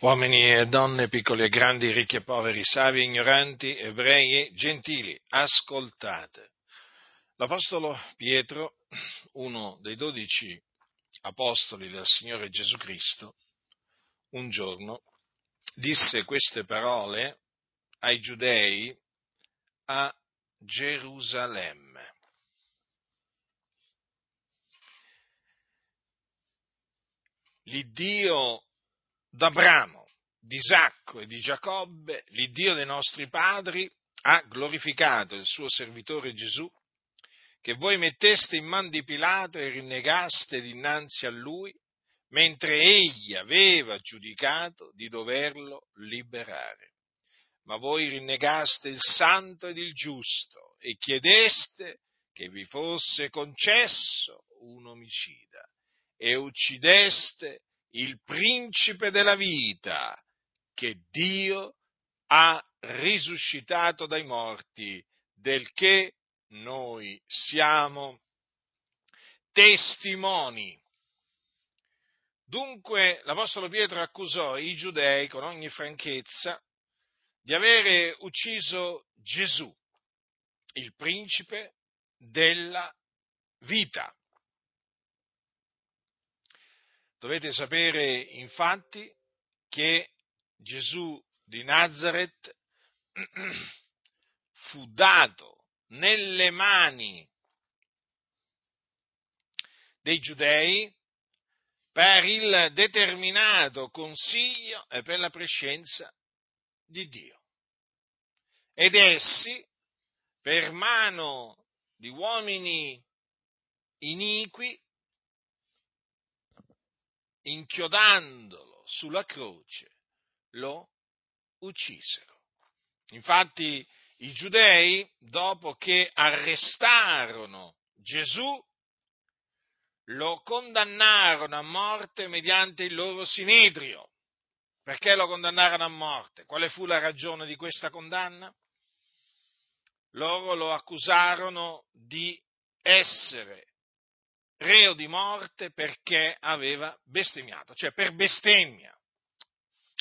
Uomini e donne, piccoli e grandi, ricchi e poveri, savi ignoranti, ebrei e gentili, ascoltate. L'Apostolo Pietro, uno dei dodici apostoli del Signore Gesù Cristo, un giorno disse queste parole ai giudei a Gerusalemme. L'Iddio d'Abramo, di Isacco e di Giacobbe, l'Iddio dei nostri padri, ha glorificato il suo servitore Gesù, che voi metteste in man di Pilato e rinnegaste dinanzi a lui, mentre egli aveva giudicato di doverlo liberare. Ma voi rinnegaste il santo ed il giusto e chiedeste che vi fosse concesso un omicida e uccideste il principe della vita che Dio ha risuscitato dai morti, del che noi siamo testimoni. Dunque l'Apostolo Pietro accusò i giudei con ogni franchezza di avere ucciso Gesù, il principe della vita. Dovete sapere infatti che Gesù di Nazareth fu dato nelle mani dei giudei per il determinato consiglio e per la prescenza di Dio. Ed essi, per mano di uomini iniqui, inchiodandolo sulla croce, lo uccisero. Infatti i giudei, dopo che arrestarono Gesù, lo condannarono a morte mediante il loro sinedrio. Perché lo condannarono a morte? Quale fu la ragione di questa condanna? Loro lo accusarono di essere reo di morte perché aveva bestemmiato, cioè per bestemmia.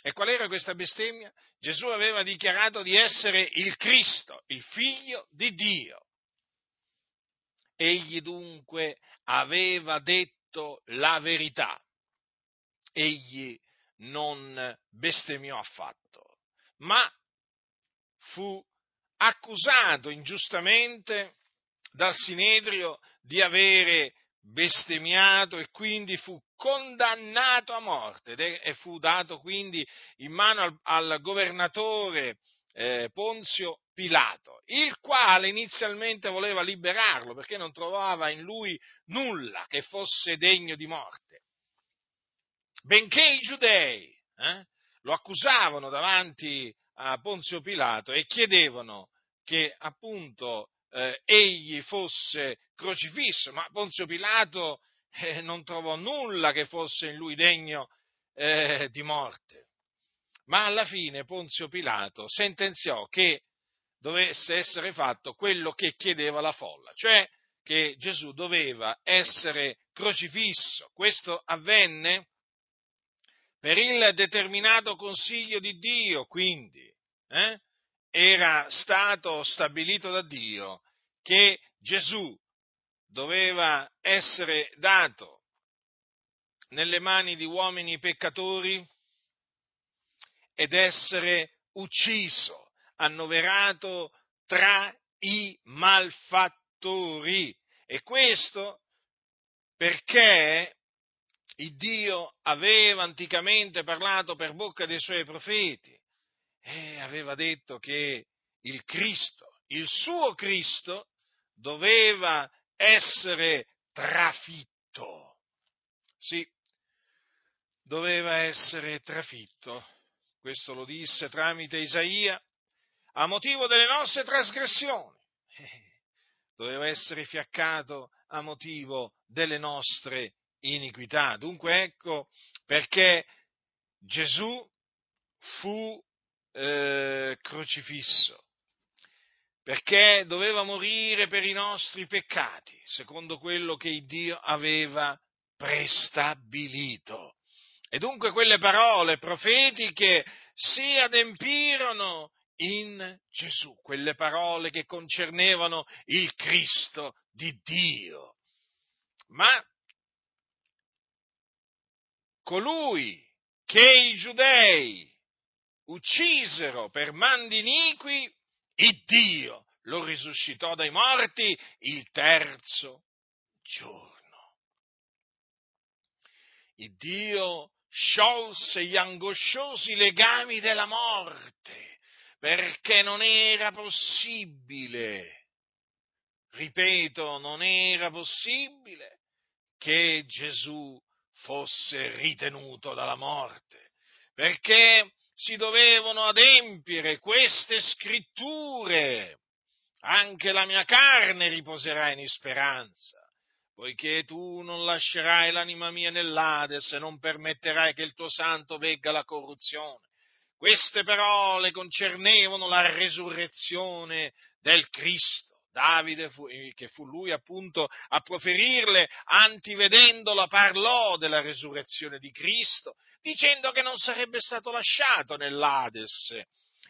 E qual era questa bestemmia? Gesù aveva dichiarato di essere il Cristo, il figlio di Dio. Egli dunque aveva detto la verità. Egli non bestemmiò affatto, ma fu accusato ingiustamente dal Sinedrio di avere bestemmiato e quindi fu condannato a morte e fu dato quindi in mano al, al governatore eh, Ponzio Pilato, il quale inizialmente voleva liberarlo perché non trovava in lui nulla che fosse degno di morte. Benché i giudei eh, lo accusavano davanti a Ponzio Pilato e chiedevano che appunto eh, egli fosse crocifisso, ma Ponzio Pilato eh, non trovò nulla che fosse in lui degno eh, di morte. Ma alla fine Ponzio Pilato sentenziò che dovesse essere fatto quello che chiedeva la folla, cioè che Gesù doveva essere crocifisso. Questo avvenne per il determinato consiglio di Dio, quindi, eh? Era stato stabilito da Dio che Gesù doveva essere dato nelle mani di uomini peccatori ed essere ucciso, annoverato tra i malfattori. E questo perché il Dio aveva anticamente parlato per bocca dei suoi profeti e aveva detto che il Cristo, il suo Cristo, doveva essere trafitto. Sì, doveva essere trafitto. Questo lo disse tramite Isaia a motivo delle nostre trasgressioni. Doveva essere fiaccato a motivo delle nostre iniquità. Dunque ecco perché Gesù fu eh, crocifisso, perché doveva morire per i nostri peccati, secondo quello che Dio aveva prestabilito. E dunque quelle parole profetiche si adempirono in Gesù, quelle parole che concernevano il Cristo di Dio. Ma colui che i giudei uccisero per mandi iniqui, il Dio lo risuscitò dai morti il terzo giorno. Il Dio sciolse gli angosciosi legami della morte, perché non era possibile, ripeto, non era possibile che Gesù fosse ritenuto dalla morte, perché si dovevano adempiere queste scritture. Anche la mia carne riposerà in speranza poiché tu non lascerai l'anima mia nell'Ades e non permetterai che il tuo santo vegga la corruzione. Queste parole concernevano la resurrezione del Cristo. Davide, fu, che fu lui appunto a proferirle, antivedendola, parlò della resurrezione di Cristo, dicendo che non sarebbe stato lasciato nell'Ades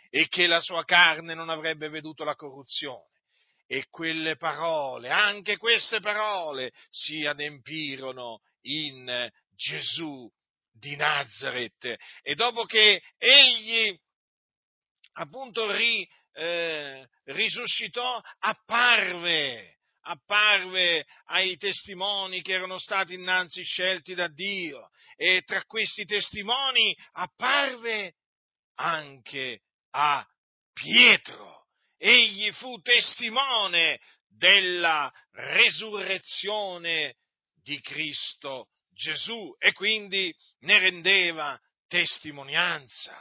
e che la sua carne non avrebbe veduto la corruzione. E quelle parole, anche queste parole, si adempirono in Gesù di Nazareth. E dopo che egli appunto ri, eh, risuscitò, apparve, apparve ai testimoni che erano stati innanzi scelti da Dio e tra questi testimoni apparve anche a Pietro egli fu testimone della resurrezione di Cristo Gesù e quindi ne rendeva testimonianza.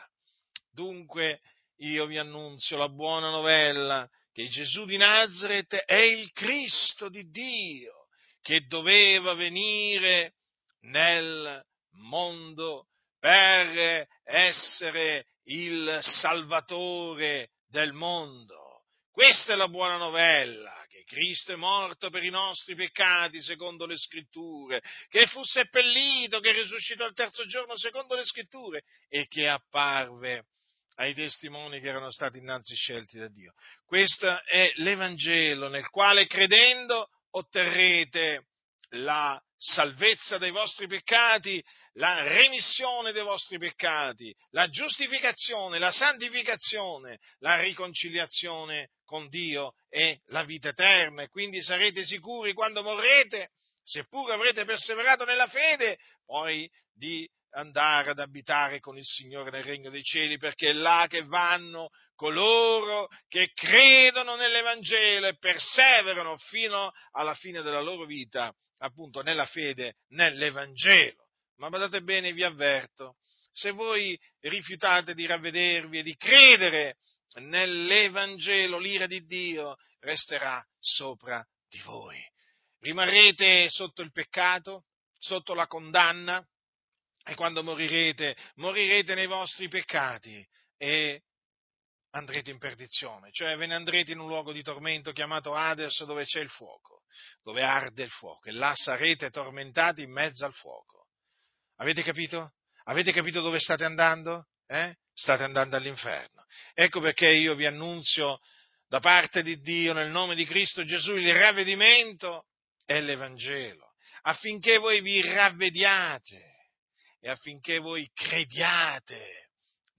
Dunque io vi annunzio la buona novella che Gesù di Nazareth è il Cristo di Dio che doveva venire nel mondo per essere il Salvatore del mondo. Questa è la buona novella, che Cristo è morto per i nostri peccati secondo le scritture, che fu seppellito, che risuscitò il terzo giorno secondo le scritture e che apparve ai testimoni che erano stati innanzi scelti da Dio. Questo è l'Evangelo nel quale credendo otterrete la salvezza dei vostri peccati, la remissione dei vostri peccati, la giustificazione, la santificazione, la riconciliazione con Dio e la vita eterna. E quindi sarete sicuri quando morrete, seppur avrete perseverato nella fede, poi di andare ad abitare con il Signore nel regno dei cieli, perché è là che vanno coloro che credono nell'Evangelo e perseverano fino alla fine della loro vita appunto nella fede nell'Evangelo. Ma badate bene, vi avverto, se voi rifiutate di ravvedervi e di credere nell'Evangelo, l'ira di Dio resterà sopra di voi. Rimarrete sotto il peccato, sotto la condanna, e quando morirete, morirete nei vostri peccati e andrete in perdizione, cioè ve ne andrete in un luogo di tormento chiamato Hades dove c'è il fuoco dove arde il fuoco, e là sarete tormentati in mezzo al fuoco. Avete capito? Avete capito dove state andando? Eh? State andando all'inferno. Ecco perché io vi annunzio da parte di Dio, nel nome di Cristo Gesù, il ravvedimento e l'Evangelo, affinché voi vi ravvediate e affinché voi crediate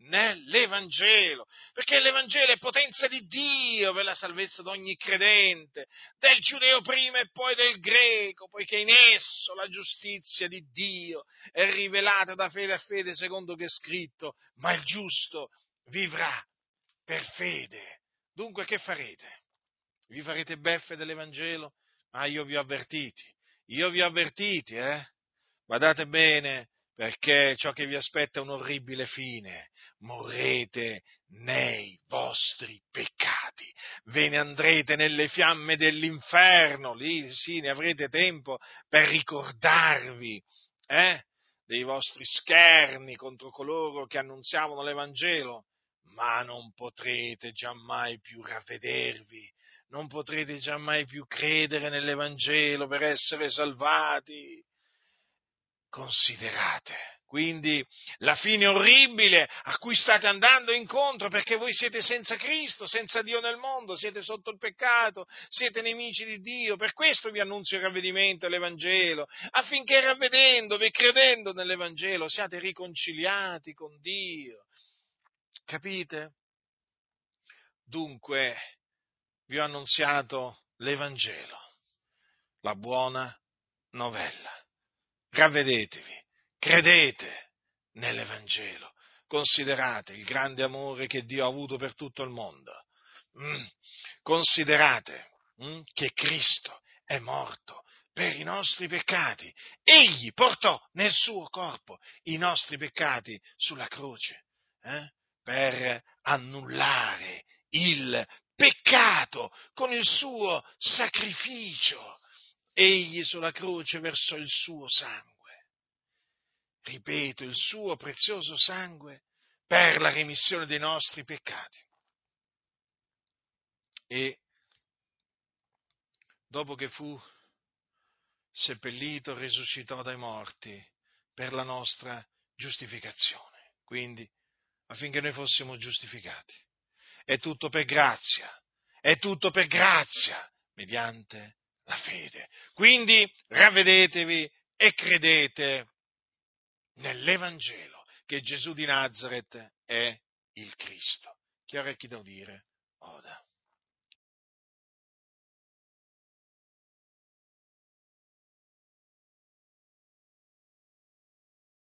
nell'Evangelo, perché l'Evangelo è potenza di Dio per la salvezza di ogni credente, del giudeo prima e poi del greco, poiché in esso la giustizia di Dio è rivelata da fede a fede, secondo che è scritto, ma il giusto vivrà per fede. Dunque che farete? Vi farete beffe dell'Evangelo? Ma io vi ho avvertiti, io vi ho avvertiti, eh? Badate bene, perché ciò che vi aspetta è un orribile fine. Morrete nei vostri peccati, ve ne andrete nelle fiamme dell'inferno, lì sì, ne avrete tempo per ricordarvi eh, dei vostri scherni contro coloro che annunziavano l'Evangelo, ma non potrete giammai più ravvedervi, non potrete giammai più credere nell'Evangelo per essere salvati considerate. Quindi la fine orribile a cui state andando incontro perché voi siete senza Cristo, senza Dio nel mondo, siete sotto il peccato, siete nemici di Dio. Per questo vi annunzio il ravvedimento e l'Evangelo, affinché ravvedendovi e credendo nell'Evangelo siate riconciliati con Dio. Capite? Dunque vi ho annunziato l'Evangelo, la buona novella. Ravvedetevi Credete nell'Evangelo, considerate il grande amore che Dio ha avuto per tutto il mondo. Mm. Considerate mm, che Cristo è morto per i nostri peccati. Egli portò nel suo corpo i nostri peccati sulla croce eh, per annullare il peccato con il suo sacrificio. Egli sulla croce versò il suo sangue ripeto, il suo prezioso sangue per la remissione dei nostri peccati. E dopo che fu seppellito, risuscitò dai morti per la nostra giustificazione, quindi affinché noi fossimo giustificati. È tutto per grazia, è tutto per grazia, mediante la fede. Quindi ravvedetevi e credete nell'Evangelo che Gesù di Nazareth è il Cristo. Chi ha orecchi da udire, oda.